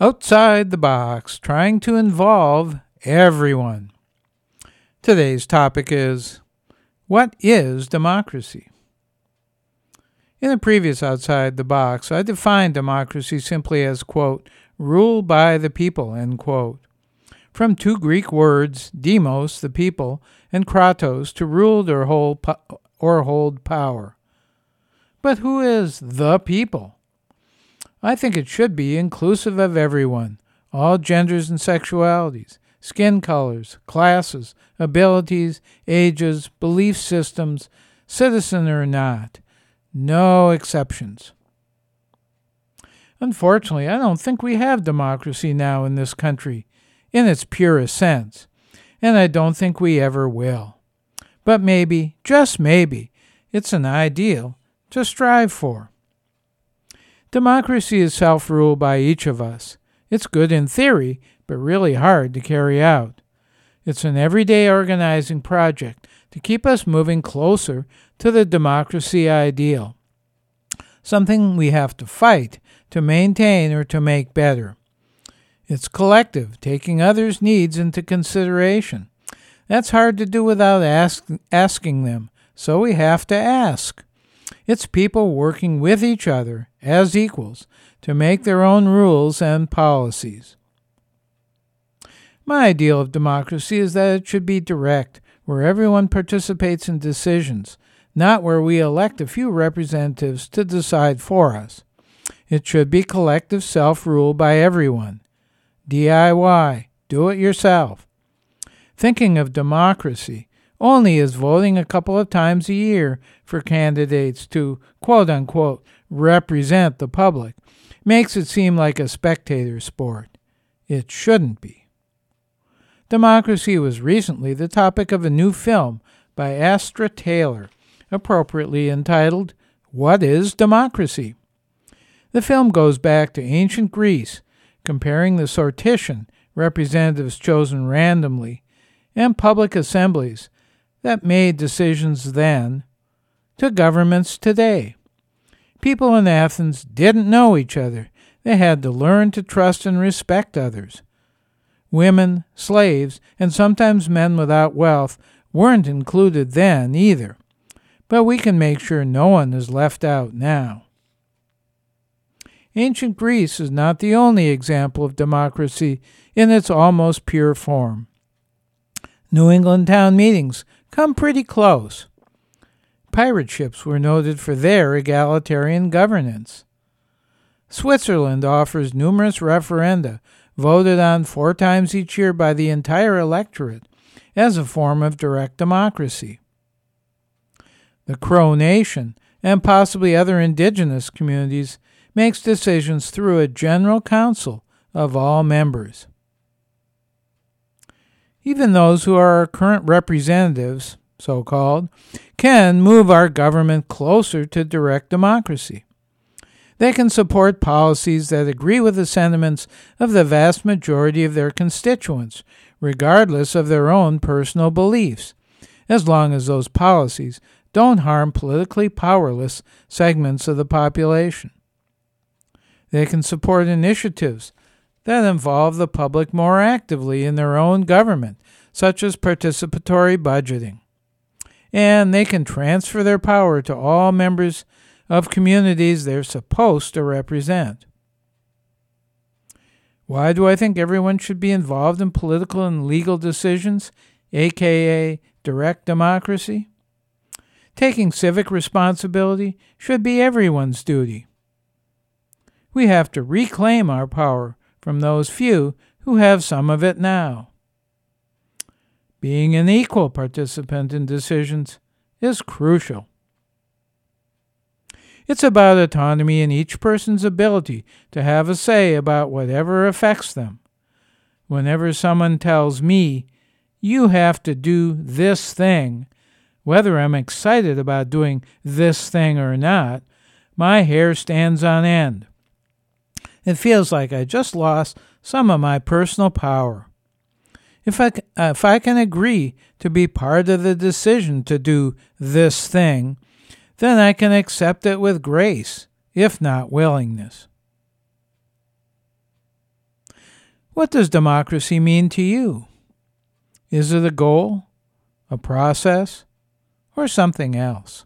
outside the box, trying to involve everyone. Today's topic is What is democracy? In the previous Outside the Box, I defined democracy simply as, quote, rule by the people, end quote. From two Greek words, demos, the people, and kratos, to rule or hold, or hold power. But who is the people? I think it should be inclusive of everyone, all genders and sexualities, skin colors, classes, abilities, ages, belief systems, citizen or not, no exceptions. Unfortunately, I don't think we have democracy now in this country, in its purest sense, and I don't think we ever will. But maybe, just maybe, it's an ideal to strive for. Democracy is self rule by each of us. It's good in theory, but really hard to carry out. It's an everyday organizing project to keep us moving closer to the democracy ideal, something we have to fight to maintain or to make better. It's collective, taking others' needs into consideration. That's hard to do without ask, asking them, so we have to ask. It's people working with each other as equals to make their own rules and policies. My ideal of democracy is that it should be direct, where everyone participates in decisions, not where we elect a few representatives to decide for us. It should be collective self rule by everyone. DIY, do it yourself. Thinking of democracy only as voting a couple of times a year for candidates to quote unquote represent the public makes it seem like a spectator sport. It shouldn't be. Democracy was recently the topic of a new film by Astra Taylor, appropriately entitled What is Democracy? The film goes back to ancient Greece, comparing the sortition, representatives chosen randomly, and public assemblies that made decisions then to governments today. People in Athens didn't know each other. They had to learn to trust and respect others. Women, slaves, and sometimes men without wealth weren't included then either. But we can make sure no one is left out now. Ancient Greece is not the only example of democracy in its almost pure form. New England town meetings come pretty close. Pirate ships were noted for their egalitarian governance. Switzerland offers numerous referenda voted on four times each year by the entire electorate as a form of direct democracy. The Crow Nation and possibly other indigenous communities makes decisions through a general council of all members. Even those who are our current representatives, so called, can move our government closer to direct democracy. They can support policies that agree with the sentiments of the vast majority of their constituents, regardless of their own personal beliefs, as long as those policies don't harm politically powerless segments of the population. They can support initiatives that involve the public more actively in their own government, such as participatory budgeting. And they can transfer their power to all members of communities they're supposed to represent. Why do I think everyone should be involved in political and legal decisions, aka direct democracy? Taking civic responsibility should be everyone's duty. We have to reclaim our power from those few who have some of it now. Being an equal participant in decisions is crucial. It's about autonomy and each person's ability to have a say about whatever affects them. Whenever someone tells me, you have to do this thing, whether I'm excited about doing this thing or not, my hair stands on end. It feels like I just lost some of my personal power. If I, uh, if I can agree to be part of the decision to do this thing, then I can accept it with grace, if not willingness. What does democracy mean to you? Is it a goal, a process, or something else?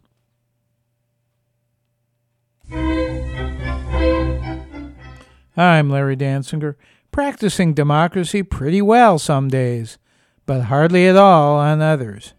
I'm Larry Dansinger, practicing democracy pretty well some days, but hardly at all on others.